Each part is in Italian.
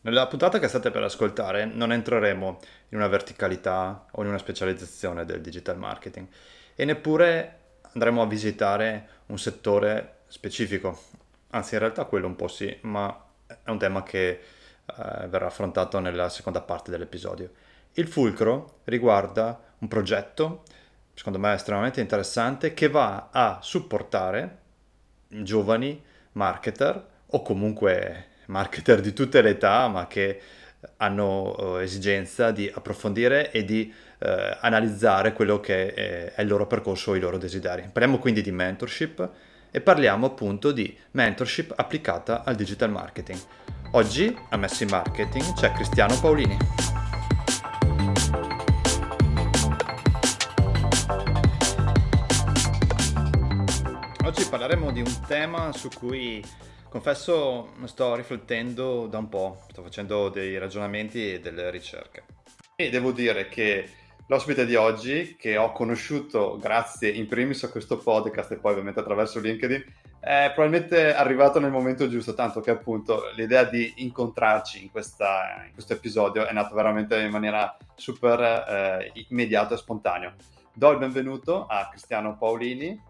Nella puntata che state per ascoltare non entreremo in una verticalità o in una specializzazione del digital marketing e neppure andremo a visitare un settore specifico, anzi in realtà quello un po' sì, ma è un tema che eh, verrà affrontato nella seconda parte dell'episodio. Il fulcro riguarda un progetto, secondo me estremamente interessante, che va a supportare giovani marketer o comunque marketer di tutte le età, ma che hanno uh, esigenza di approfondire e di uh, analizzare quello che è, è il loro percorso o i loro desideri. Parliamo quindi di mentorship e parliamo appunto di mentorship applicata al digital marketing. Oggi a Messi Marketing c'è Cristiano Paolini. Oggi parleremo di un tema su cui confesso sto riflettendo da un po', sto facendo dei ragionamenti e delle ricerche. E devo dire che l'ospite di oggi, che ho conosciuto grazie in primis a questo podcast e poi ovviamente attraverso LinkedIn, è probabilmente arrivato nel momento giusto, tanto che appunto l'idea di incontrarci in, questa, in questo episodio è nata veramente in maniera super eh, immediata e spontanea. Do il benvenuto a Cristiano Paolini,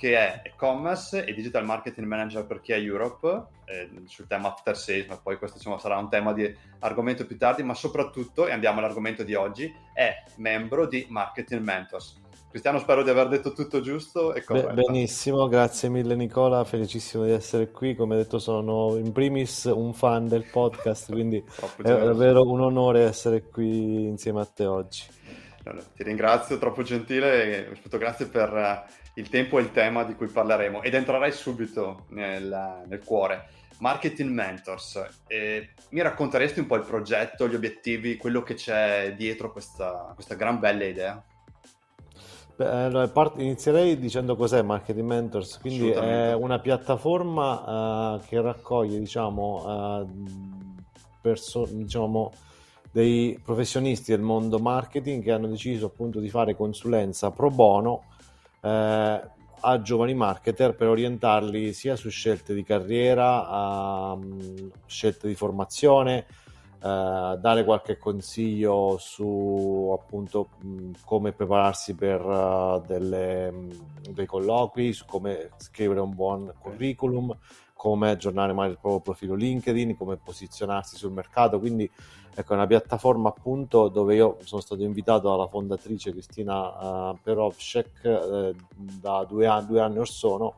che è e-commerce e digital marketing manager per Kia Europe eh, sul tema after sales, ma poi questo insomma, sarà un tema di argomento più tardi, ma soprattutto, e andiamo all'argomento di oggi, è membro di Marketing Mentors. Cristiano, spero di aver detto tutto giusto e Be- benissimo, grazie mille Nicola, felicissimo di essere qui. Come detto, sono in primis un fan del podcast, quindi è davvero un onore essere qui insieme a te oggi. Allora, ti ringrazio, troppo gentile e soprattutto grazie per il tempo è il tema di cui parleremo ed entrerai subito nel, nel cuore. Marketing Mentors, e mi racconteresti un po' il progetto, gli obiettivi, quello che c'è dietro questa, questa gran bella idea? Beh, part- inizierei dicendo cos'è Marketing Mentors, quindi è una piattaforma uh, che raccoglie diciamo, uh, perso- diciamo, dei professionisti del mondo marketing che hanno deciso appunto di fare consulenza pro bono eh, a giovani marketer per orientarli sia su scelte di carriera, a um, scelte di formazione, Uh, dare qualche consiglio su appunto mh, come prepararsi per uh, delle, mh, dei colloqui, su come scrivere un buon curriculum, come aggiornare magari il proprio profilo LinkedIn, come posizionarsi sul mercato. Quindi Ecco, è una piattaforma appunto dove io sono stato invitato dalla fondatrice Cristina uh, Perovcek uh, da due anni, due anni or sono.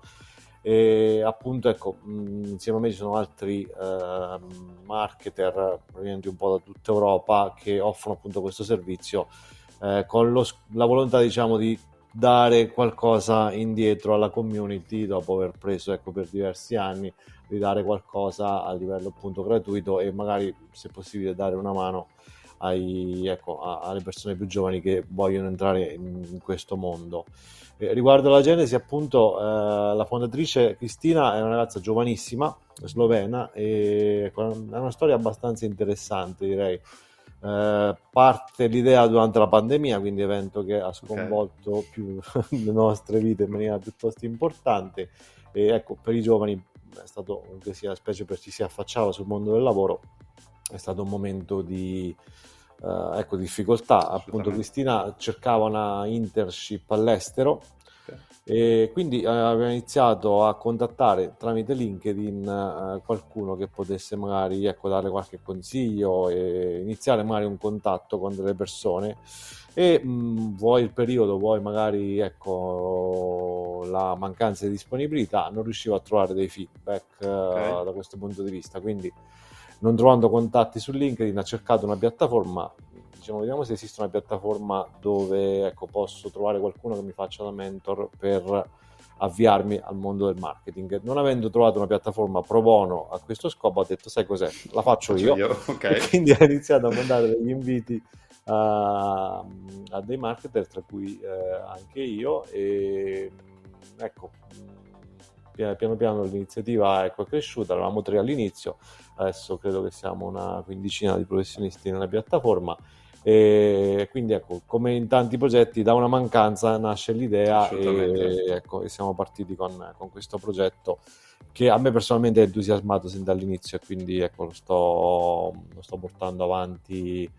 E appunto ecco mh, insieme a me ci sono altri uh, marketer provenienti un po' da tutta Europa che offrono appunto questo servizio eh, con lo, la volontà diciamo di dare qualcosa indietro alla community dopo aver preso ecco, per diversi anni di dare qualcosa a livello appunto gratuito e magari se possibile dare una mano ai, ecco, alle persone più giovani che vogliono entrare in, questo mondo. Eh, riguardo alla Genesi, appunto, eh, la fondatrice Cristina è una ragazza giovanissima, slovena, e è una storia abbastanza interessante, direi. Eh, parte l'idea durante la pandemia, quindi evento che ha sconvolto okay. più le nostre vite in maniera piuttosto importante. E ecco, per i giovani è stato, comunque sia, specie per chi si affacciava sul mondo del lavoro, è stato un momento di uh, ecco, difficoltà. Appunto, Cristina cercava una internship all'estero e quindi eh, abbiamo iniziato a contattare tramite LinkedIn eh, qualcuno che potesse magari ecco, dare qualche consiglio e iniziare magari un contatto con delle persone e mh, vuoi il periodo, vuoi magari ecco, la mancanza di disponibilità, non riuscivo a trovare dei feedback okay. uh, da questo punto di vista. Quindi, non trovando contatti su LinkedIn, ha cercato una piattaforma. Diciamo, vediamo se esiste una piattaforma dove ecco, posso trovare qualcuno che mi faccia da mentor per avviarmi al mondo del marketing. Non avendo trovato una piattaforma pro bono a questo scopo, ho detto: Sai cos'è? La faccio, faccio io. io. Okay. Quindi ho iniziato a mandare degli inviti a, a dei marketer, tra cui eh, anche io. E ecco, piano piano l'iniziativa ecco, è cresciuta, eravamo tre all'inizio, adesso credo che siamo una quindicina di professionisti nella piattaforma E quindi ecco, come in tanti progetti, da una mancanza nasce l'idea e, ecco, e siamo partiti con, con, questo progetto che a me personalmente ha entusiasmato sin dall'inizio e quindi ecco, lo, sto, lo sto portando avanti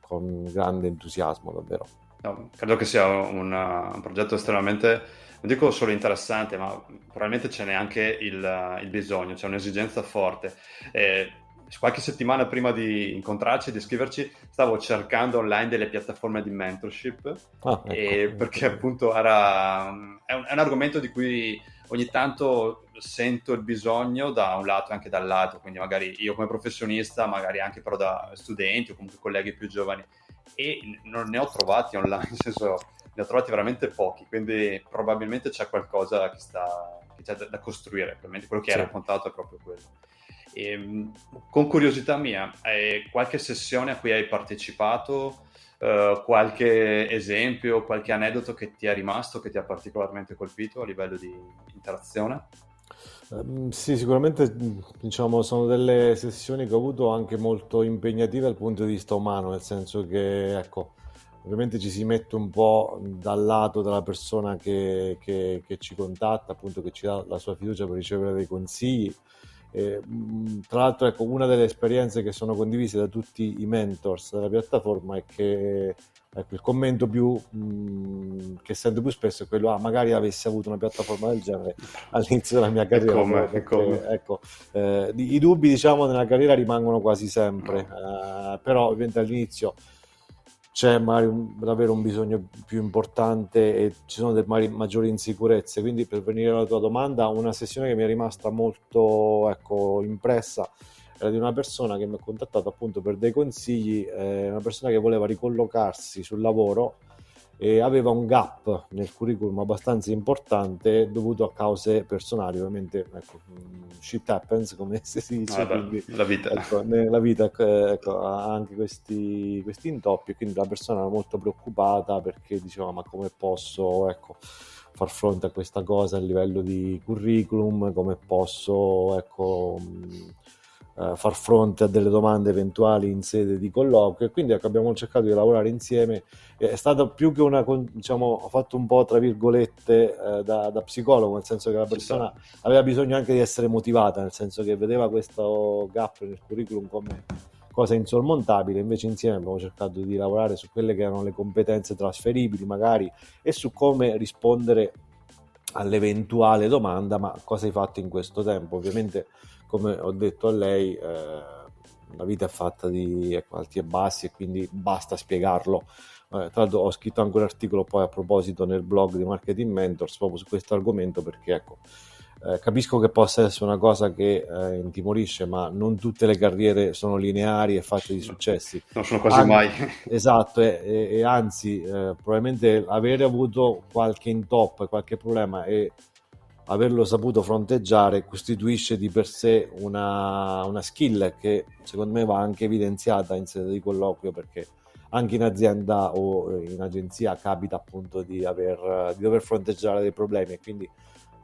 con grande entusiasmo davvero. No, credo che sia una, un progetto estremamente, non dico solo interessante, ma probabilmente ce n'è anche il, il bisogno, c'è un'esigenza forte. Eh, qualche settimana prima di incontrarci e di scriverci stavo cercando online delle piattaforme di mentorship. Ah, ecco. perché appunto era è un, è un, argomento di cui ogni tanto sento il bisogno da un lato e anche dall'altro. Quindi magari io come professionista magari anche però da studenti o comunque colleghi più giovani. E non ne ho trovati online nel senso ne ho trovati veramente pochi. Quindi probabilmente c'è qualcosa che sta che c'è da, da costruire. Probabilmente quello che sì. hai raccontato è proprio quello e, ehm, con curiosità mia, hai qualche sessione a cui hai partecipato, uh, qualche esempio, qualche aneddoto che ti è rimasto, che ti ha particolarmente colpito a livello di interazione? Um, sì, sicuramente diciamo, sono delle sessioni che ho avuto anche molto impegnative dal punto di vista umano, nel senso che ecco, ovviamente ci si mette un po' dal lato della persona che, che, che ci contatta, appunto che ci dà la sua fiducia per ricevere dei consigli eh, tra l'altro, ecco, una delle esperienze che sono condivise da tutti i mentors della piattaforma è che ecco, il commento più, mh, che sento più spesso è quello: ah, magari avessi avuto una piattaforma del genere all'inizio della mia carriera. Come, perché, come. Ecco, eh, i dubbi, diciamo, nella carriera rimangono quasi sempre, eh, però ovviamente all'inizio c'è magari un, davvero un bisogno più importante e ci sono delle maggiori insicurezze. Quindi per venire alla tua domanda, una sessione che mi è rimasta molto ecco, impressa era di una persona che mi ha contattato appunto per dei consigli, eh, una persona che voleva ricollocarsi sul lavoro e aveva un gap nel curriculum abbastanza importante dovuto a cause personali, ovviamente ecco, mm, shit happens come si dice, ah, quindi, la vita, ecco, nella vita ecco, ecco, ha anche questi, questi intoppi, quindi la persona era molto preoccupata perché diceva ma come posso ecco, far fronte a questa cosa a livello di curriculum, come posso ecco, uh, far fronte a delle domande eventuali in sede di colloquio e quindi ecco, abbiamo cercato di lavorare insieme. È stato più che una diciamo ho fatto un po' tra virgolette uh, da, da, psicologo nel senso che la persona aveva bisogno anche di essere motivata nel senso che vedeva questo gap nel curriculum come cosa insormontabile, invece insieme abbiamo cercato di lavorare su quelle che erano le competenze trasferibili magari e su come rispondere all'eventuale domanda ma cosa hai fatto in questo tempo? Ovviamente come ho detto a lei, eh, la vita è fatta di alti e bassi e quindi basta spiegarlo. Eh, tra l'altro ho scritto anche un articolo poi a proposito nel blog di Marketing Mentors proprio su questo argomento perché ecco, eh, capisco che possa essere una cosa che eh, intimorisce, ma non tutte le carriere sono lineari e fatte di successi. Non sono quasi An- mai. Esatto, e, e, e anzi, eh, probabilmente avere avuto qualche intop, qualche problema e averlo saputo fronteggiare costituisce di per sé una, una skill che secondo me va anche evidenziata in sede di colloquio perché anche in azienda o in agenzia capita appunto di, aver, di dover fronteggiare dei problemi. E quindi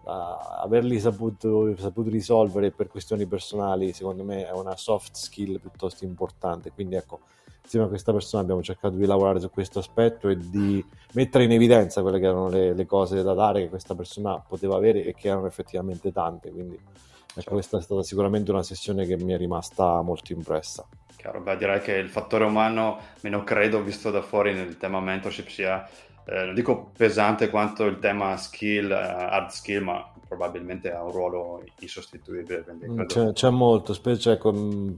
averli saputo, saputo, risolvere per questioni personali secondo me è una soft skill piuttosto importante quindi ecco insieme a questa persona abbiamo cercato di lavorare su questo aspetto e di mettere in evidenza quelle che erano le, le cose da dare che questa persona poteva avere e che erano effettivamente tante. Quindi ecco, questa è stata sicuramente una sessione che mi è rimasta molto impressa. Chiaro, beh, direi che il fattore umano, meno credo, visto da fuori nel tema mentorship, sia eh, non dico pesante quanto il tema skill, uh, hard skill, ma probabilmente ha un ruolo insostituibile. Mm, c'è, c'è, molto, specie, ecco,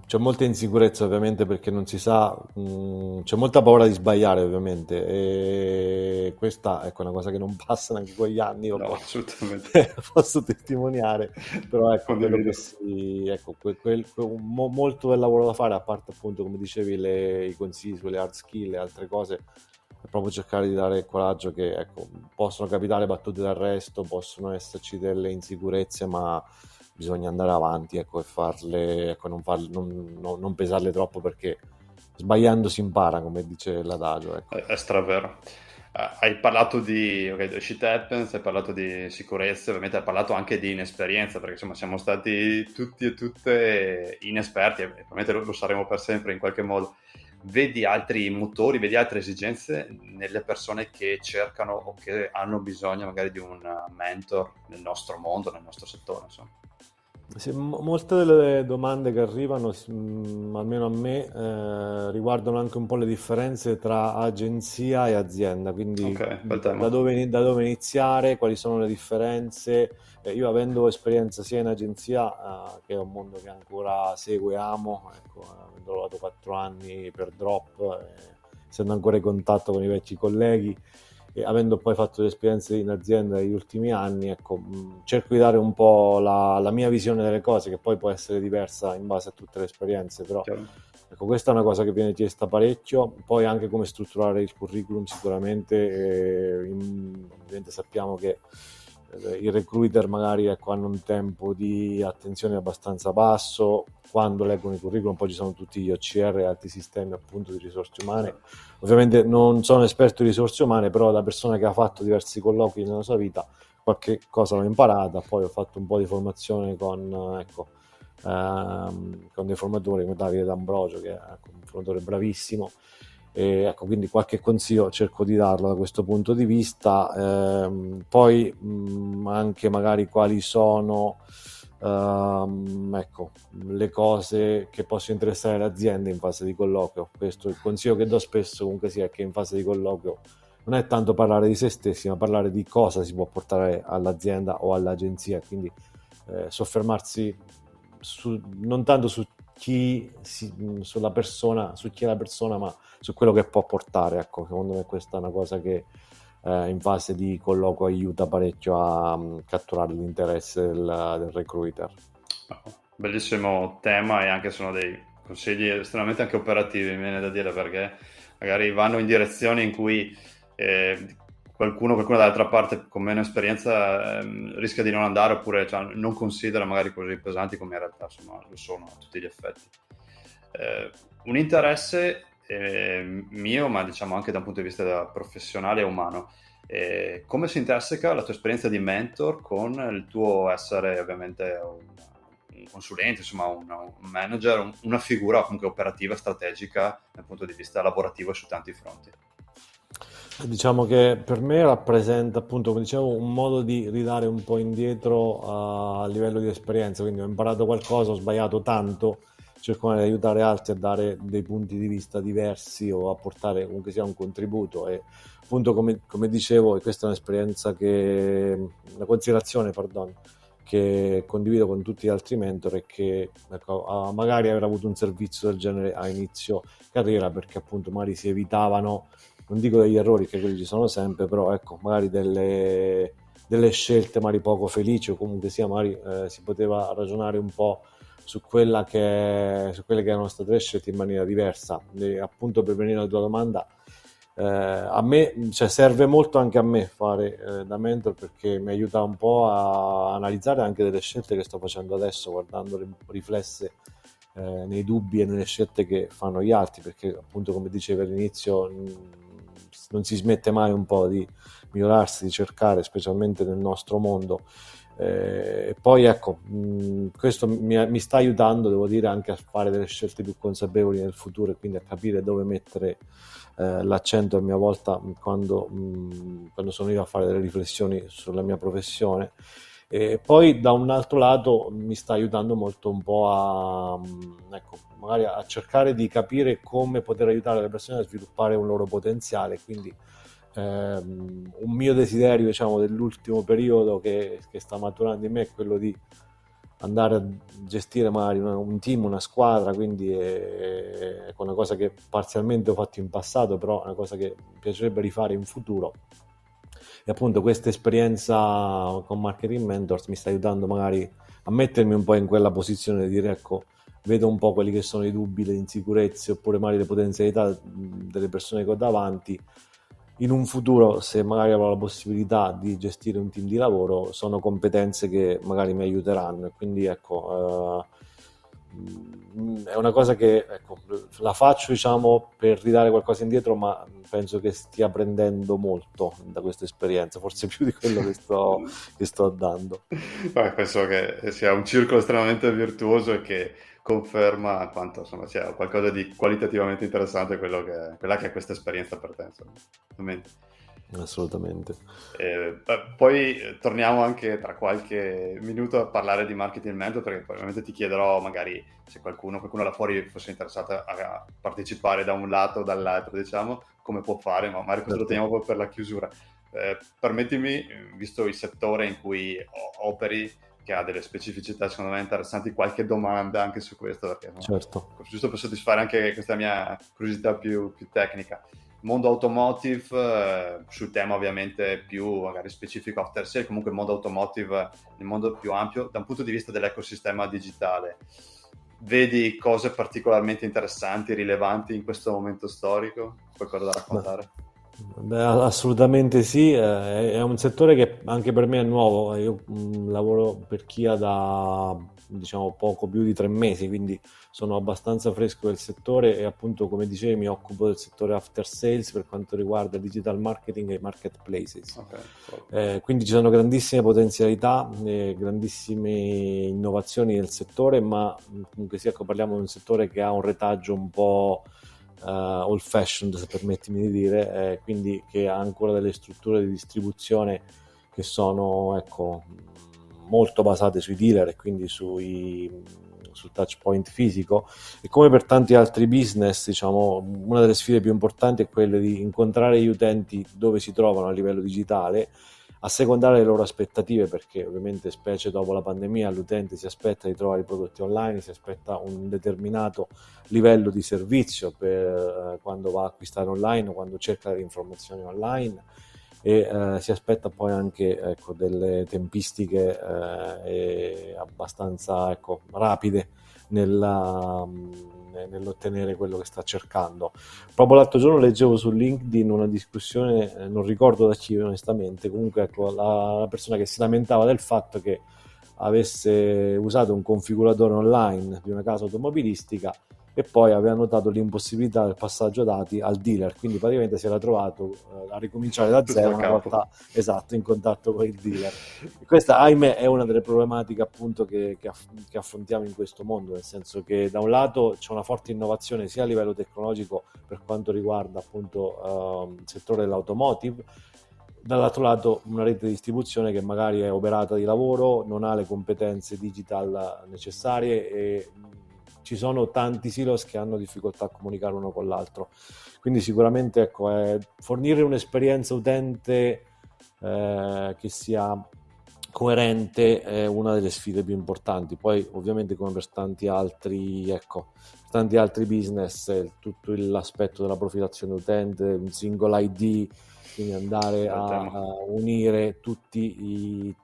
c'è molta insicurezza ovviamente perché non si sa, mh, mm, c'è molta paura di sbagliare ovviamente e questa ecco, è una cosa che non passa neanche con gli anni, no, assolutamente. posso testimoniare, però ecco, si, ecco quel, quel, quel, mo, molto del lavoro da fare, a parte appunto come dicevi le, i consigli sulle hard skill e altre cose proprio cercare di dare il coraggio che ecco, possono capitare battute d'arresto, possono esserci delle insicurezze, ma bisogna andare avanti ecco, e farle, ecco, non, farle non, non, non, pesarle troppo perché sbagliando si impara, come dice l'adagio. Ecco. È, è stravero. Uh, hai parlato di okay, shit happens, hai parlato di sicurezza, ovviamente hai parlato anche di inesperienza, perché insomma siamo stati tutti e tutte inesperti e probabilmente lo, lo saremo per sempre in qualche modo vedi altri motori, vedi altre esigenze nelle persone che cercano o che hanno bisogno magari di un mentor nel nostro mondo, nel nostro settore. Insomma. Sì, molte delle domande che arrivano, mh, almeno a me, eh, riguardano anche un po' le differenze tra agenzia e azienda, quindi okay, da, dove, da, dove, iniziare, quali sono le differenze. Eh, io avendo esperienza sia in agenzia, eh, che è un mondo che ancora seguo e amo, ecco, avendo lavorato quattro anni per Drop, essendo ancora in contatto con i vecchi colleghi, e avendo poi fatto le esperienze in azienda negli ultimi anni, ecco, mh, cerco di dare un po' la, la, mia visione delle cose, che poi può essere diversa in base a tutte le esperienze, però ecco, questa è una cosa che viene chiesta parecchio, poi anche come strutturare il curriculum sicuramente, eh, in, ovviamente sappiamo che eh, i recruiter magari ecco, hanno un tempo di attenzione abbastanza basso, quando leggono i curriculum poi ci sono tutti gli OCR e altri sistemi appunto di risorse umane. Ovviamente non sono esperto di risorse umane, però da persona che ha fatto diversi colloqui nella sua vita qualche cosa l'ho imparata, poi ho fatto un po' di formazione con, ecco, ehm, con dei formatori come Davide D'Ambrogio che è un formatore bravissimo e ecco, quindi qualche consiglio cerco di darlo da questo punto di vista. Eh, poi mh, anche magari quali sono uh, ecco, le cose che possono interessare le aziende in fase di colloquio. Questo è il consiglio che do spesso comunque sia che in fase di colloquio non è tanto parlare di se stessi, ma parlare di cosa si può portare all'azienda o all'agenzia. Quindi eh, soffermarsi su, non tanto su chi si, sulla persona, su chi è la persona, ma su quello che può portare. Ecco, secondo me questa è una cosa che eh, in fase di colloquio aiuta parecchio a um, catturare l'interesse del, del recruiter. Bellissimo tema e anche sono dei consigli estremamente anche operativi, mi viene da dire, perché magari vanno in direzioni in cui eh, qualcuno, qualcuno dall'altra parte con meno esperienza eh, rischia di non andare oppure cioè, non considera magari così pesanti come in realtà lo sono a tutti gli effetti. Eh, un interesse eh, mio, ma diciamo anche da un punto di vista professionale e umano. Eh, come si interseca la tua esperienza di mentor con il tuo essere ovviamente un, un consulente, insomma un, un manager, un, una figura comunque operativa, strategica dal punto di vista lavorativo su tanti fronti? Diciamo che per me rappresenta appunto, come dicevo, un modo di ridare un po' indietro uh, a livello di esperienza, quindi ho imparato qualcosa, ho sbagliato tanto, cerco di aiutare altri a dare dei punti di vista diversi o a portare comunque sia un contributo. E appunto come, come dicevo questa è un'esperienza che una considerazione pardon, che condivido con tutti gli altri mentor e che ecco, magari aver avuto un servizio del genere a inizio carriera perché appunto magari si evitavano non dico degli errori che quelli ci sono sempre però ecco magari delle, delle scelte magari poco felici o comunque sia magari eh, si poteva ragionare un po' su, quella che, su quelle che erano state scelte in maniera diversa. E appunto per venire alla tua domanda, eh, a me cioè, serve molto anche a me fare eh, da mentor perché mi aiuta un po' a analizzare anche delle scelte che sto facendo adesso, guardandole riflesse eh, nei dubbi e nelle scelte che fanno gli altri, perché appunto come dicevi all'inizio non si smette mai un po' di migliorarsi, di cercare, specialmente nel nostro mondo, eh, poi ecco, mh, questo mi, mi, sta aiutando, devo dire, anche a fare delle scelte più consapevoli nel futuro e quindi a capire dove mettere eh, l'accento a mia volta quando, mh, quando, sono io a fare delle riflessioni sulla mia professione. E poi da un altro lato mi sta aiutando molto un po' a, ecco, magari a cercare di capire come poter aiutare le persone a sviluppare un loro potenziale, quindi ehm, un mio desiderio diciamo, dell'ultimo periodo che, che, sta maturando in me è quello di andare a gestire magari un team, una squadra, quindi è, è, una cosa che parzialmente ho fatto in passato, però è una cosa che mi piacerebbe rifare in futuro. E appunto questa esperienza con Marketing Mentors mi sta aiutando magari a mettermi un po' in quella posizione di dire ecco, vedo un po' quelli che sono i dubbi, le insicurezze oppure magari le potenzialità delle persone che ho davanti in un futuro, se magari avrò la possibilità di gestire un team di lavoro, sono competenze che magari mi aiuteranno. E quindi ecco, uh, è una cosa che ecco, la faccio diciamo per ridare qualcosa indietro, ma penso che stia prendendo molto da questa esperienza, forse più di quello che sto, che sto dando. Beh, penso che sia un circolo estremamente virtuoso e che conferma quanto insomma, sia qualcosa di qualitativamente interessante che, quella che è questa esperienza per te. Insomma. Assolutamente. Eh, poi eh, torniamo anche tra qualche minuto a parlare di marketing mentor perché probabilmente ti chiederò magari se qualcuno, qualcuno là fuori fosse interessato a partecipare da un lato o dall'altro, diciamo, come può fare, ma magari questo lo certo. teniamo per la chiusura. Eh, permettimi, visto il settore in cui operi, che ha delle specificità secondo me interessanti, qualche domanda anche su questo, perché certo. no? giusto per soddisfare anche questa mia curiosità più, più tecnica mondo automotive, eh, sul tema ovviamente più magari specifico after sale, comunque il mondo automotive nel mondo più ampio, da un punto di vista dell'ecosistema digitale. Vedi cose particolarmente interessanti, rilevanti in questo momento storico? Qualcosa da raccontare? Beh, assolutamente sì, eh, è un settore che anche per me è nuovo, io mm, lavoro per Kia da diciamo poco più di tre mesi, quindi sono abbastanza fresco del settore e appunto come dicevi mi occupo del settore after sales per quanto riguarda digital marketing e marketplaces. Okay, eh, quindi ci sono grandissime potenzialità, eh, grandissime innovazioni nel settore, ma comunque sia ecco, parliamo di un settore che ha un retaggio un po' uh, old fashioned, se permettimi di dire, eh, quindi che ha ancora delle strutture di distribuzione che sono ecco, molto basate sui dealer e quindi sui, sul touch point fisico. E come per tanti altri business diciamo una delle sfide più importanti è quella di incontrare gli utenti dove si trovano a livello digitale a secondare le loro aspettative perché ovviamente specie dopo la pandemia l'utente si aspetta di trovare i prodotti online, si aspetta un determinato livello di servizio per eh, quando va a acquistare online o quando cerca le informazioni online e eh, si aspetta poi anche ecco, delle tempistiche eh, abbastanza ecco, rapide nella, nell'ottenere quello che sta cercando. Proprio l'altro giorno leggevo su LinkedIn una discussione, eh, non ricordo da chi onestamente, comunque ecco, la, la persona che si lamentava del fatto che avesse usato un configuratore online di una casa automobilistica e poi aveva notato l'impossibilità del passaggio dati al dealer, quindi praticamente si era trovato eh, a ricominciare da zero una volta esatto in contatto con il dealer. E questa, ahimè, è una delle problematiche appunto che, che, aff- che, affrontiamo in questo mondo, nel senso che da un lato c'è una forte innovazione sia a livello tecnologico per quanto riguarda appunto uh, il settore dell'automotive, dall'altro lato una rete di distribuzione che magari è operata di lavoro, non ha le competenze digital necessarie e ci sono tanti silos che hanno difficoltà a comunicare uno con l'altro. Quindi sicuramente ecco, è fornire un'esperienza utente eh, che sia coerente è una delle sfide più importanti. Poi ovviamente come per tanti altri, ecco, per tanti altri business tutto l'aspetto della profilazione utente, un single ID, quindi andare a, a unire tutti i,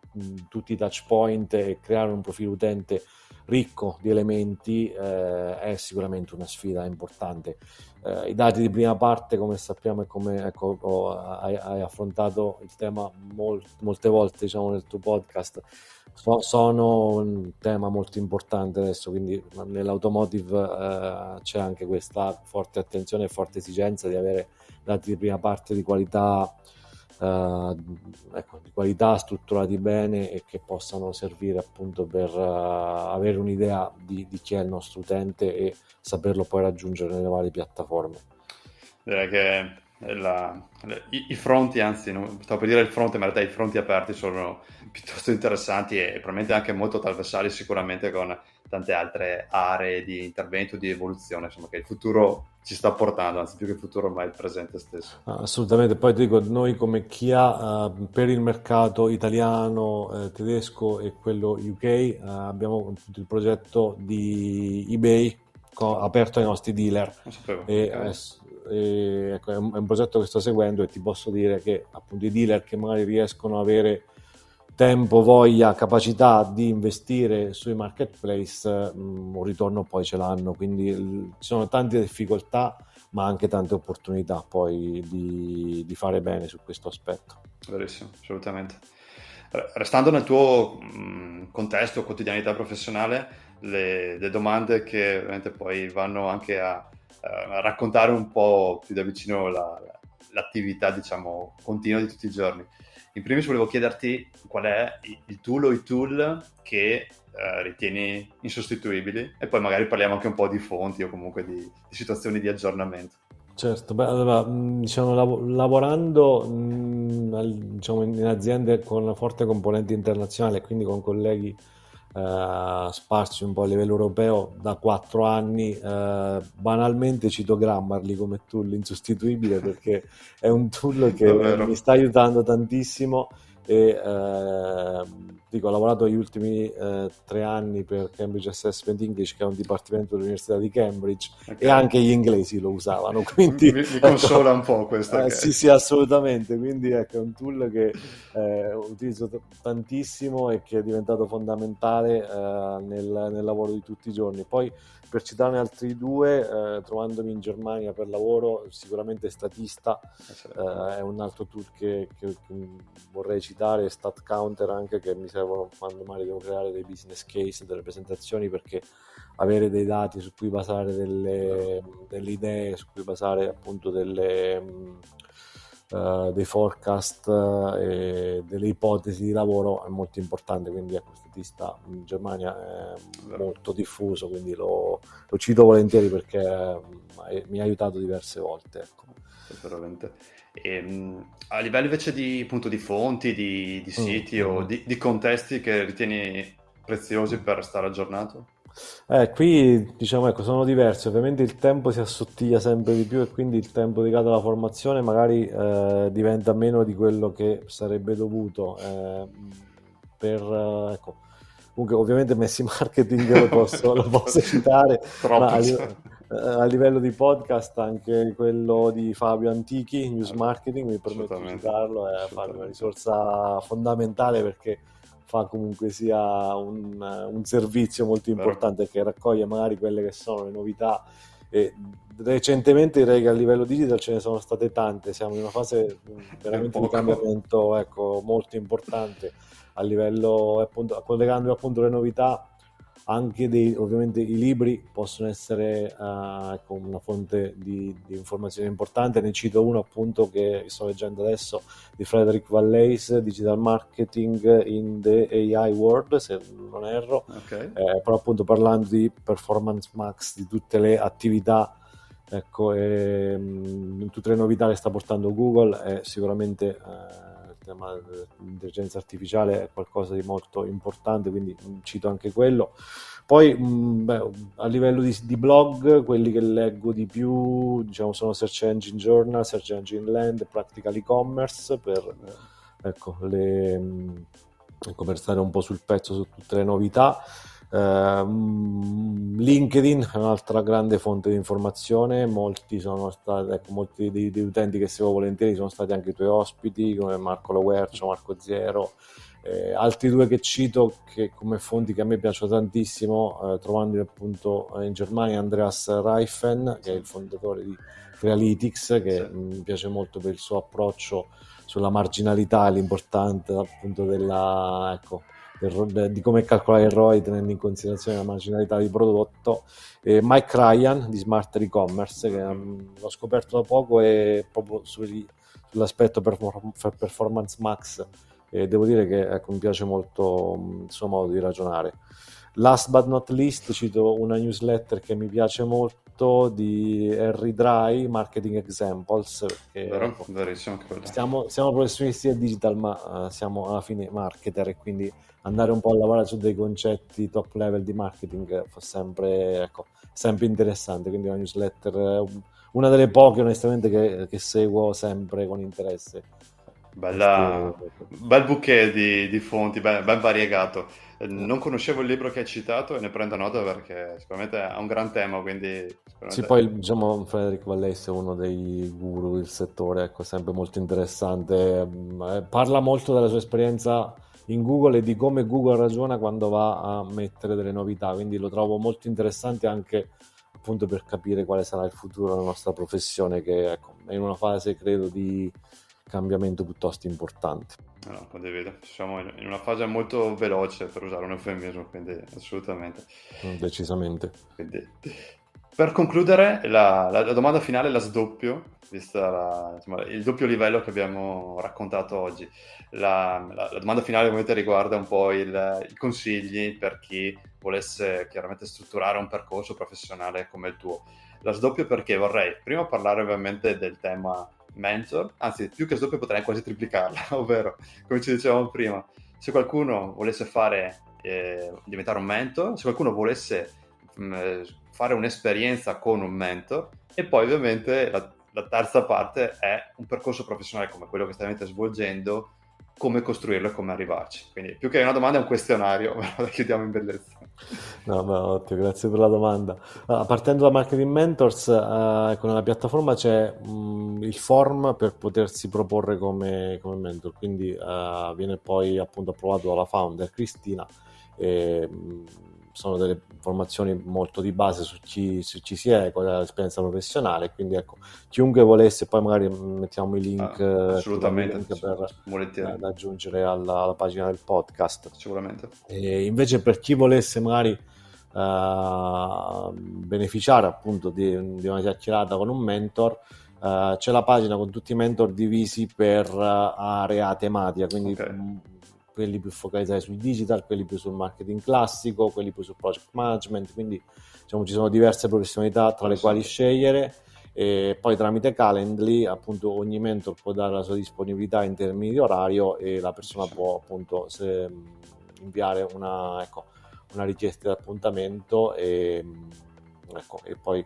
tutti i touch point e creare un profilo utente ricco di elementi eh, è sicuramente una sfida importante. Eh, I dati di prima parte, come sappiamo, e come ecco, oh, hai, hai, affrontato il tema molt, molte volte diciamo, nel tuo podcast, so, sono un tema molto importante adesso, quindi nell'automotive eh, c'è anche questa forte attenzione e forte esigenza di avere dati di prima parte di qualità uh, ecco, di qualità, strutturati bene e che possano servire appunto per uh, avere un'idea di, di, chi è il nostro utente e saperlo poi raggiungere nelle varie piattaforme. Direi che la, i, i, fronti, anzi, non, stavo per dire il fronte, ma in realtà i fronti aperti sono piuttosto interessanti e probabilmente anche molto trasversali sicuramente con tante altre aree di intervento, di evoluzione, insomma, che il futuro ci sta portando, anzi più che il futuro ormai il presente stesso. Assolutamente, poi ti dico, noi come Kia uh, per il mercato italiano, eh, tedesco e quello UK uh, abbiamo il progetto di eBay co- aperto ai nostri dealer. E, okay. E, ecco, è, un, è un progetto che sto seguendo e ti posso dire che appunto i dealer che magari riescono ad avere tempo, voglia, capacità di investire sui marketplace, mm, un ritorno poi ce l'hanno, quindi ci sono tante difficoltà ma anche tante opportunità poi di, di fare bene su questo aspetto. Verissimo, assolutamente. Restando nel tuo mh, mm, contesto, quotidianità professionale, le, le, domande che ovviamente poi vanno anche a, a, raccontare un po' più da vicino la, l'attività, diciamo, continua di tutti i giorni. In primis volevo chiederti qual è il tool o i tool che eh, ritieni insostituibili e poi magari parliamo anche un po' di fonti o comunque di, di situazioni di aggiornamento. Certo, beh, allora, diciamo, lav- lavorando mh, diciamo, in aziende con una forte componente internazionale, quindi con colleghi eh, sparsi un po' a livello europeo da quattro anni, eh, banalmente cito Grammarly come tool insostituibile perché è un tool che mi sta aiutando tantissimo e eh, dico, ho lavorato gli ultimi eh, tre anni per Cambridge Assessment English che è un dipartimento dell'Università di Cambridge okay. e anche gli inglesi lo usavano quindi mi, mi consola ecco, un po' questo eh, sì sì assolutamente. Quindi ecco, è un tool che eh, utilizzo t- tantissimo e che è diventato fondamentale eh, nel, nel lavoro di tutti i giorni. Poi per citarne altri due, eh, trovandomi in Germania per lavoro, sicuramente Statista eh, è un altro tool che, che, che, vorrei citare, StatCounter anche, che mi servono quando magari devo creare dei business case, delle presentazioni, perché avere dei dati su cui basare delle, delle idee, su cui basare appunto delle... Uh, dei forecast uh, e delle ipotesi di lavoro è molto importante, quindi ecco, statista in Germania è molto diffuso, quindi lo, lo cito volentieri perché eh, mi ha aiutato diverse volte. Ecco. E, ehm, a livello invece di, appunto, di fonti, di, di mm, siti mm. o di, di, contesti che ritieni preziosi per stare aggiornato? Eh, qui diciamo ecco, sono diversi, ovviamente il tempo si assottiglia sempre di più e quindi il tempo dedicato alla formazione magari eh, diventa meno di quello che sarebbe dovuto. Eh, per, eh, ecco, comunque ovviamente Messi Marketing lo posso, lo posso citare, ma a, livello, eh, a livello di podcast anche quello di Fabio Antichi, News Marketing, mi permetto di citarlo, è una risorsa fondamentale perché fa comunque sia un, un servizio molto importante che raccoglie magari quelle che sono le novità. E recentemente direi che a livello digital ce ne sono state tante, siamo in una fase veramente di cambiamento ecco, molto importante a livello appunto collegando appunto le novità anche dei, ovviamente i libri possono essere uh, una fonte di, di, informazione importante. Ne cito uno appunto che sto leggendo adesso di Frederick Valleys, Digital Marketing in the AI World, se non erro, okay. eh, però appunto parlando di Performance Max, di tutte le attività ecco, e, mh, tutte le novità che sta portando Google è sicuramente eh, tema dell'intelligenza artificiale è qualcosa di molto importante, quindi mm, cito anche quello. Poi mm, beh, a livello di, di, blog, quelli che leggo di più diciamo, sono Search Engine Journal, Search Engine Land, Practical E-Commerce per, ecco, le, mm, per stare un po' sul pezzo su tutte le novità. Uh, LinkedIn è un'altra grande fonte di informazione, molti sono stati, ecco, molti degli, utenti che seguo volentieri sono stati anche i tuoi ospiti come Marco Loguercio, Marco Zero, eh, altri due che cito che come fonti che a me piacciono tantissimo, eh, trovandoli appunto in Germania Andreas Reifen, che è il fondatore di Crealytics, che sì. mi piace molto per il suo approccio sulla marginalità, l'importante appunto della, ecco, di come calcolare il ROI tenendo in considerazione la marginalità di prodotto. E Mike Ryan di Smart E-Commerce, che um, l'ho scoperto da poco e proprio sugli, sull'aspetto perform- performance max. E devo dire che ecco, mi piace molto um, il suo modo di ragionare. Last but not least, cito una newsletter che mi piace molto di Harry Dry, Marketing Examples. Vero, verissimo Siamo, siamo professionisti del digital, ma uh, siamo alla fine marketer e quindi andare un po' a lavorare su dei concetti top level di marketing fa sempre, ecco, sempre interessante. Quindi una newsletter, una delle poche onestamente che, che seguo sempre con interesse. Bella, bel bouquet di, di fonti, ben, ben, variegato. Non conoscevo il libro che hai citato e ne prendo nota perché sicuramente ha un gran tema, quindi... Sì, poi diciamo Frederick Vallès è uno dei guru del settore, ecco, sempre molto interessante. Eh, parla molto della sua esperienza in Google e di come Google ragiona quando va a mettere delle novità, quindi lo trovo molto interessante anche appunto per capire quale sarà il futuro della nostra professione che ecco, è in una fase credo di cambiamento piuttosto importante. No, condivido, siamo in una fase molto veloce per usare un eufemismo, quindi assolutamente. Decisamente. Quindi... per concludere, la, la, la, domanda finale la sdoppio, vista la, insomma, il doppio livello che abbiamo raccontato oggi. La, domanda finale ovviamente riguarda un po' il, i consigli per chi volesse chiaramente strutturare un percorso professionale come il tuo. La sdoppio perché vorrei prima parlare ovviamente del tema mentor, anzi più che sdoppio potrei quasi triplicarla, ovvero come ci dicevamo prima, se qualcuno volesse fare, eh, diventare un mentor, se qualcuno volesse mh, mm, fare un'esperienza con un mentor e poi ovviamente la, la terza parte è un percorso professionale come quello che stai svolgendo come costruirlo e come arrivarci. Quindi più che una domanda è un questionario, ma la chiudiamo in bellezza. No, ma ottimo, grazie per la domanda. Allora, partendo da Marketing Mentors, eh, ecco, nella piattaforma c'è mh, mm, il form per potersi proporre come, come mentor, quindi eh, viene poi appunto approvato dalla founder Cristina. E, mh, mm, sono delle informazioni molto di base su chi, su chi si è, qual è l'esperienza professionale, quindi ecco, chiunque volesse, poi magari mettiamo i link, ah, assolutamente, link per, eh, da aggiungere alla, alla, pagina del podcast. Sicuramente. E invece per chi volesse magari uh, beneficiare appunto di, di, una chiacchierata con un mentor, uh, c'è la pagina con tutti i mentor divisi per uh, area tematica, quindi okay quelli più focalizzati sul digital, quelli più sul marketing classico, quelli più sul project management, quindi diciamo, ci sono diverse professionalità tra le quali scegliere e poi tramite Calendly appunto ogni mentor può dare la sua disponibilità in termini di orario e la persona può appunto se, inviare una, ecco, una richiesta di appuntamento e, ecco, e poi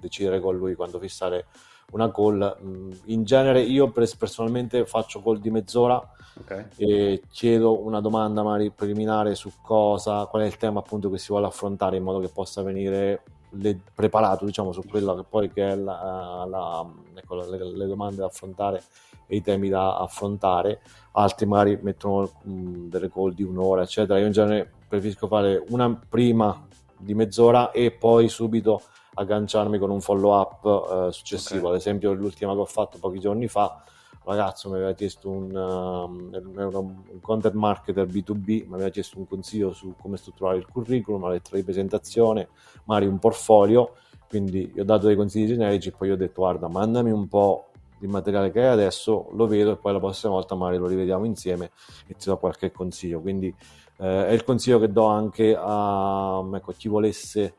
decidere con lui quando fissare una call. In genere io personalmente faccio call di mezz'ora okay. e chiedo una domanda magari preliminare su cosa, qual è il tema appunto che si vuole affrontare in modo che possa venire le, preparato diciamo su quello che poi che è la, la, ecco, le, le, domande da affrontare e i temi da affrontare altri magari mettono mh, delle call di un'ora eccetera io in genere preferisco fare una prima di mezz'ora e poi subito agganciarmi con un follow up eh, successivo okay. ad esempio l'ultima che ho fatto pochi giorni fa ragazzo mi aveva chiesto un, um, un content marketer B2B, mi aveva chiesto un consiglio su come strutturare il curriculum, la lettera di presentazione, magari un portfolio, quindi gli ho dato dei consigli generici e poi gli ho detto guarda mandami un po' di materiale che hai adesso, lo vedo e poi la prossima volta magari lo rivediamo insieme e ti do qualche consiglio. Quindi eh, è il consiglio che do anche a ecco, chi volesse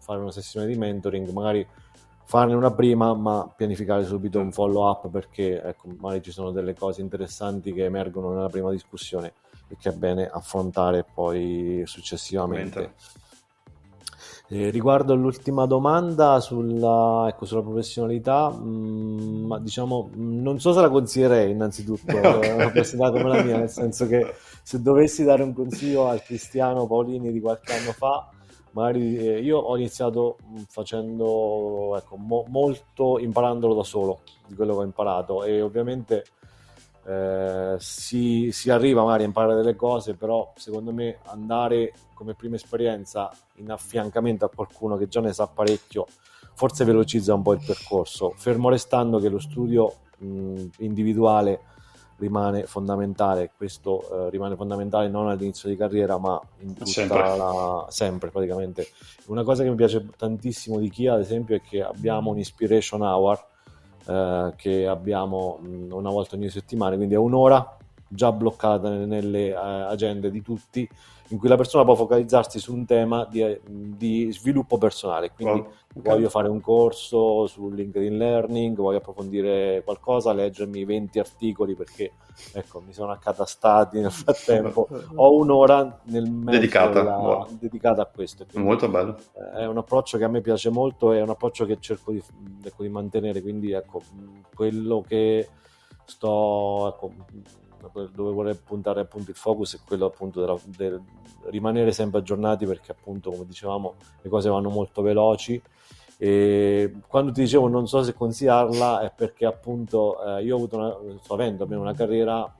fare una sessione di mentoring, magari farne una prima, ma pianificare subito un follow up perché ecco, magari ci sono delle cose interessanti che emergono nella prima discussione e che è bene affrontare poi successivamente. Eh, riguardo all'ultima domanda sulla, ecco, sulla professionalità, mh, mm, ma diciamo, non so se la consiglierei innanzitutto, okay. una personalità come la mia, nel senso che se dovessi dare un consiglio al Cristiano Paolini di qualche anno fa, magari eh, io ho iniziato mm, facendo ecco, mo- molto imparandolo da solo di quello che ho imparato. E ovviamente eh, si, si, arriva magari a imparare delle cose però secondo me andare come prima esperienza in affiancamento a qualcuno che già ne sa parecchio forse velocizza un po' il percorso. Fermo restando che lo studio mh, mm, individuale rimane fondamentale, questo eh, rimane fondamentale non all'inizio di carriera ma in tutta sempre. la sempre praticamente. Una cosa che mi piace tantissimo di Kia ad esempio è che abbiamo un inspiration hour eh, che abbiamo mh, una volta ogni settimana, quindi è un'ora già bloccata nelle, uh, agende di tutti in cui la persona può focalizzarsi su un tema di, di sviluppo personale. Quindi wow. okay. voglio fare un corso su LinkedIn Learning, voglio approfondire qualcosa, leggermi 20 articoli perché ecco, mi sono accatastati nel frattempo. Ho un'ora nel dedicata, della, wow. dedicata a questo. Molto bello. È un approccio che a me piace molto, è un approccio che cerco di, ecco, di mantenere. Quindi ecco, quello che sto ecco, dove vorrei puntare appunto il focus è quello appunto della, del rimanere sempre aggiornati perché appunto come dicevamo le cose vanno molto veloci. E quando ti dicevo non so se consigliarla è perché appunto eh, io ho avuto una, sto avendo almeno una carriera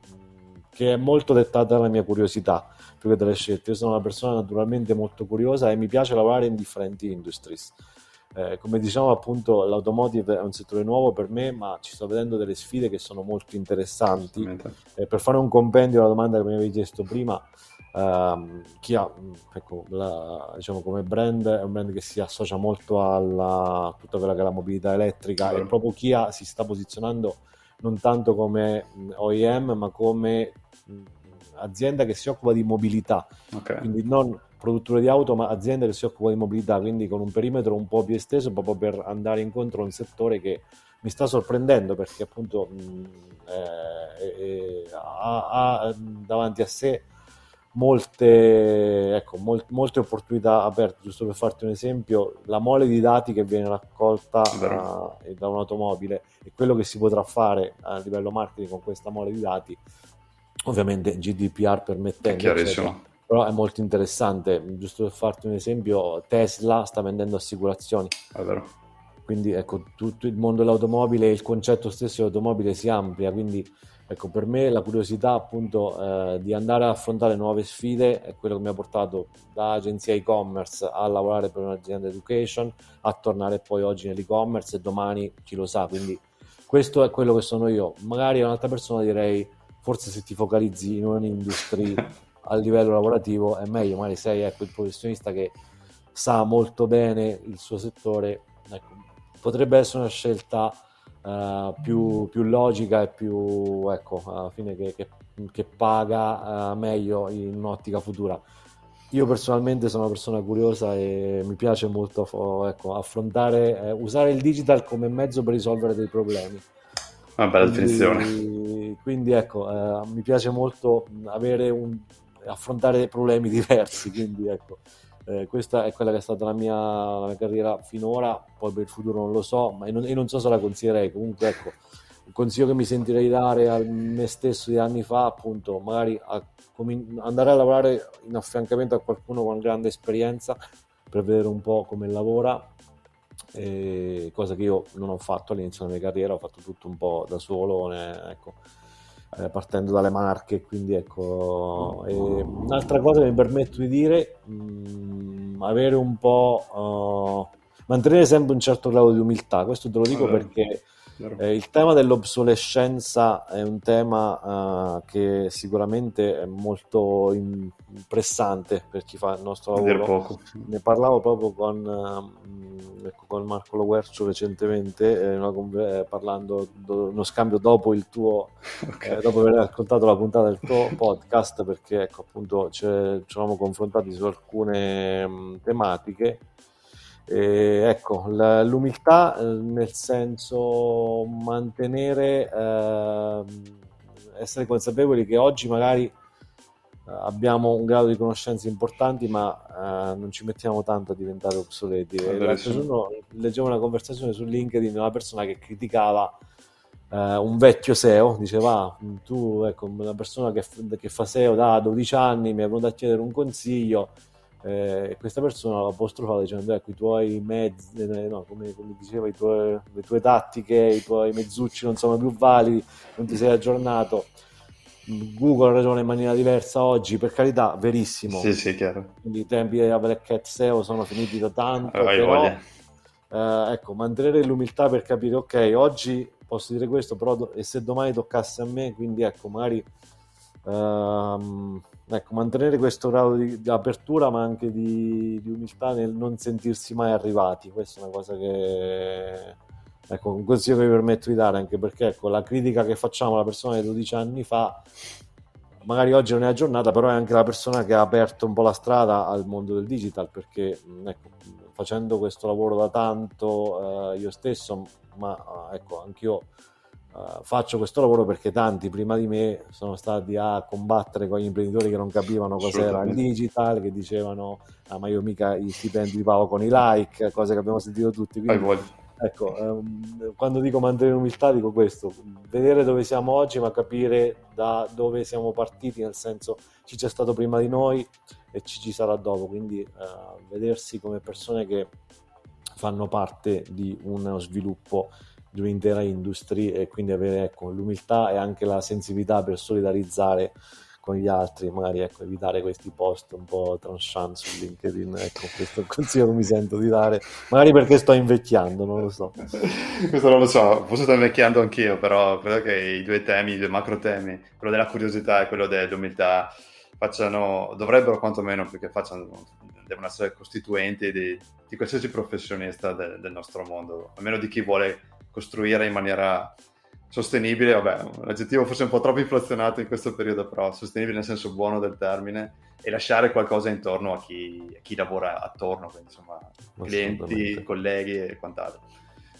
che è molto dettata dalla mia curiosità più che dalle scelte. Io sono una persona naturalmente molto curiosa e mi piace lavorare in differenti industries eh, come diciamo appunto l'automotive è un settore nuovo per me ma ci sto vedendo delle sfide che sono molto interessanti. Eh, per fare un compendio alla domanda che mi avevi chiesto prima Uh, chi ha ecco, la, diciamo come brand è un brand che si associa molto a tutta quella che è la mobilità elettrica e proprio Kia si sta posizionando non tanto come OEM ma come azienda che si occupa di mobilità. Okay. quindi non produttore di auto ma azienda che si occupa di mobilità quindi con un perimetro un po' più esteso proprio per andare incontro a un settore che mi sta sorprendendo perché appunto mh, eh, eh, ha, ha davanti a sé molte, ecco, mol- molte opportunità aperte. Giusto per farti un esempio, la mole di dati che viene raccolta uh, da un'automobile e quello che si potrà fare a livello marketing con questa mole di dati, ovviamente GDPR permettendo. Eccetera, però è molto interessante. Giusto per farti un esempio, Tesla sta vendendo assicurazioni. È vero. Quindi ecco, tutto il mondo dell'automobile e il concetto stesso dell'automobile si amplia, quindi Ecco, per me la curiosità appunto eh, di andare ad affrontare nuove sfide è quello che mi ha portato da agenzia e-commerce a lavorare per un'azienda education, a tornare poi oggi nell'e-commerce e domani chi lo sa, quindi questo è quello che sono io. Magari a un'altra persona direi forse se ti focalizzi in un'industria a livello lavorativo è meglio, magari sei ecco, il professionista che sa molto bene il suo settore, ecco, potrebbe essere una scelta uh, più, più, logica e più, ecco, alla fine che, che, che paga uh, meglio in un'ottica futura. Io personalmente sono una persona curiosa e mi piace molto ecco, affrontare, eh, usare il digital come mezzo per risolvere dei problemi. Una bella quindi, definizione. Quindi ecco, eh, mi piace molto avere un, affrontare problemi diversi, quindi ecco, eh, questa è quella che è stata la mia, la mia, carriera finora, poi per il futuro non lo so, ma io non, io non so se la consiglierei. Comunque, ecco, un consiglio che mi sentirei dare a me stesso di anni fa, appunto, magari a, andare a lavorare in affiancamento a qualcuno con grande esperienza per vedere un po' come lavora, eh, cosa che io non ho fatto all'inizio della mia carriera, ho fatto tutto un po' da solo, ecco eh, partendo dalle marche. Quindi ecco, e un'altra cosa che mi permetto di dire, mh, mm, avere un po', uh, mantenere sempre un certo grado di umiltà. Questo te lo dico allora. perché eh, il tema dell'obsolescenza è un tema uh, che sicuramente è molto pressante per chi fa il nostro lavoro. Ne parlavo proprio con, ecco, con Marco Loguercio recentemente, eh, una, eh, parlando do, uno scambio dopo il tuo, okay. eh, dopo aver ascoltato la puntata del tuo podcast, perché ecco appunto ci eravamo confrontati su alcune mh, tematiche e ecco, l'umiltà eh, nel senso mantenere, eh, essere consapevoli che oggi magari eh, abbiamo un grado di conoscenze importanti, ma eh, non ci mettiamo tanto a diventare obsoleti. L'altro giorno leggevo una conversazione su LinkedIn di una persona che criticava eh, un vecchio SEO, diceva: Tu, ecco, una persona che, che fa SEO da 12 anni mi è venuta a chiedere un consiglio eh, questa persona l'ha apostrofata dicendo ecco i tuoi mezzi, eh, no, come, come diceva, tuoi, le tue tattiche, i tuoi mezzucci non sono più validi, non ti sei aggiornato. Google ha ragione in maniera diversa oggi, per carità, verissimo. Sì, sì, chiaro. Quindi i tempi della Black Cat SEO sono finiti da tanto, eh, però eh, ecco, mantenere l'umiltà per capire, ok, oggi posso dire questo, però do- e se domani toccasse a me, quindi ecco, magari ehm, ecco, mantenere questo grado di, di, apertura ma anche di, di, umiltà nel non sentirsi mai arrivati. Questa è una cosa che ecco, un consiglio che mi permetto di dare anche perché ecco, la critica che facciamo alla persona di 12 anni fa magari oggi non è aggiornata però è anche la persona che ha aperto un po' la strada al mondo del digital perché ecco, facendo questo lavoro da tanto eh, io stesso ma ecco anch'io Uh, faccio questo lavoro perché tanti prima di me sono stati a combattere con gli imprenditori che non capivano cos'era il digital, che dicevano ah, ma io mica gli stipendi li pago con i like, cose che abbiamo sentito tutti. Quindi, ecco, um, quando dico mantenere umiltà dico questo, vedere dove siamo oggi ma capire da dove siamo partiti, nel senso ci c'è stato prima di noi e ci ci sarà dopo, quindi uh, vedersi come persone che fanno parte di uno sviluppo di un'intera industria e quindi avere ecco, l'umiltà e anche la sensibilità per solidarizzare con gli altri, magari ecco, evitare questi post un po' tranchant su LinkedIn, ecco, questo è il consiglio che mi sento di dare, magari perché sto invecchiando, non lo so. questo non lo so, forse sto invecchiando anch'io, però credo che i due temi, i due macro temi, quello della curiosità e quello dell'umiltà, facciano, dovrebbero quantomeno, perché facciano, devono essere costituenti di, di qualsiasi professionista de, del nostro mondo, almeno di chi vuole costruire in maniera sostenibile, vabbè, un aggettivo forse un po' troppo inflazionato in questo periodo, però sostenibile nel senso buono del termine e lasciare qualcosa intorno a chi, a chi lavora attorno, quindi insomma clienti, colleghi e quant'altro.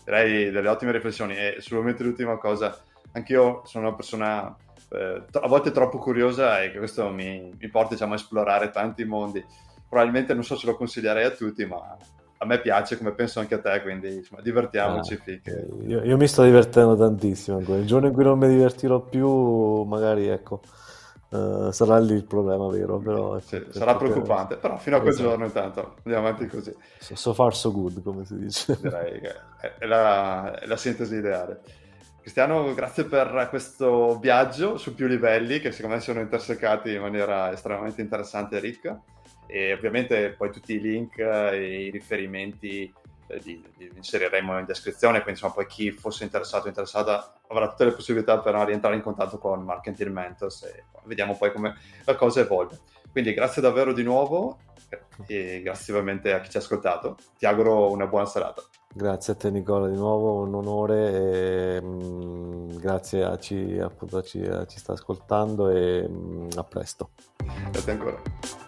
Direi delle ottime riflessioni e solamente l'ultima cosa, anch'io sono una persona eh, a volte troppo curiosa e questo mi, mi porta diciamo, a esplorare tanti mondi. Probabilmente non so se lo consiglierei a tutti, ma a me piace, come penso anche a te, quindi insomma, divertiamoci. Ah, finché... io, io, mi sto divertendo tantissimo. Il giorno in cui non mi divertirò più, magari ecco, uh, sarà lì il problema vero. Però, ecco, sì, sarà preoccupante, però fino a quel esatto. giorno intanto andiamo avanti così. So, so, far so good, come si dice. Direi che è la, è la sintesi ideale. Cristiano, grazie per questo viaggio su più livelli che secondo me sono intersecati in maniera estremamente interessante e ricca e ovviamente poi tutti i link e i riferimenti eh, li, li, inseriremo in descrizione, quindi insomma poi chi fosse interessato o interessata avrà tutte le possibilità per rientrare in contatto con Marketing Mentors e vediamo poi come la cosa evolve. Quindi grazie davvero di nuovo e grazie ovviamente a chi ci ha ascoltato. Ti auguro una buona serata. Grazie a te Nicola, di nuovo un onore e mh, mm, grazie a chi appunto ci, a chi sta ascoltando e mh, mm, a presto. Grazie ancora.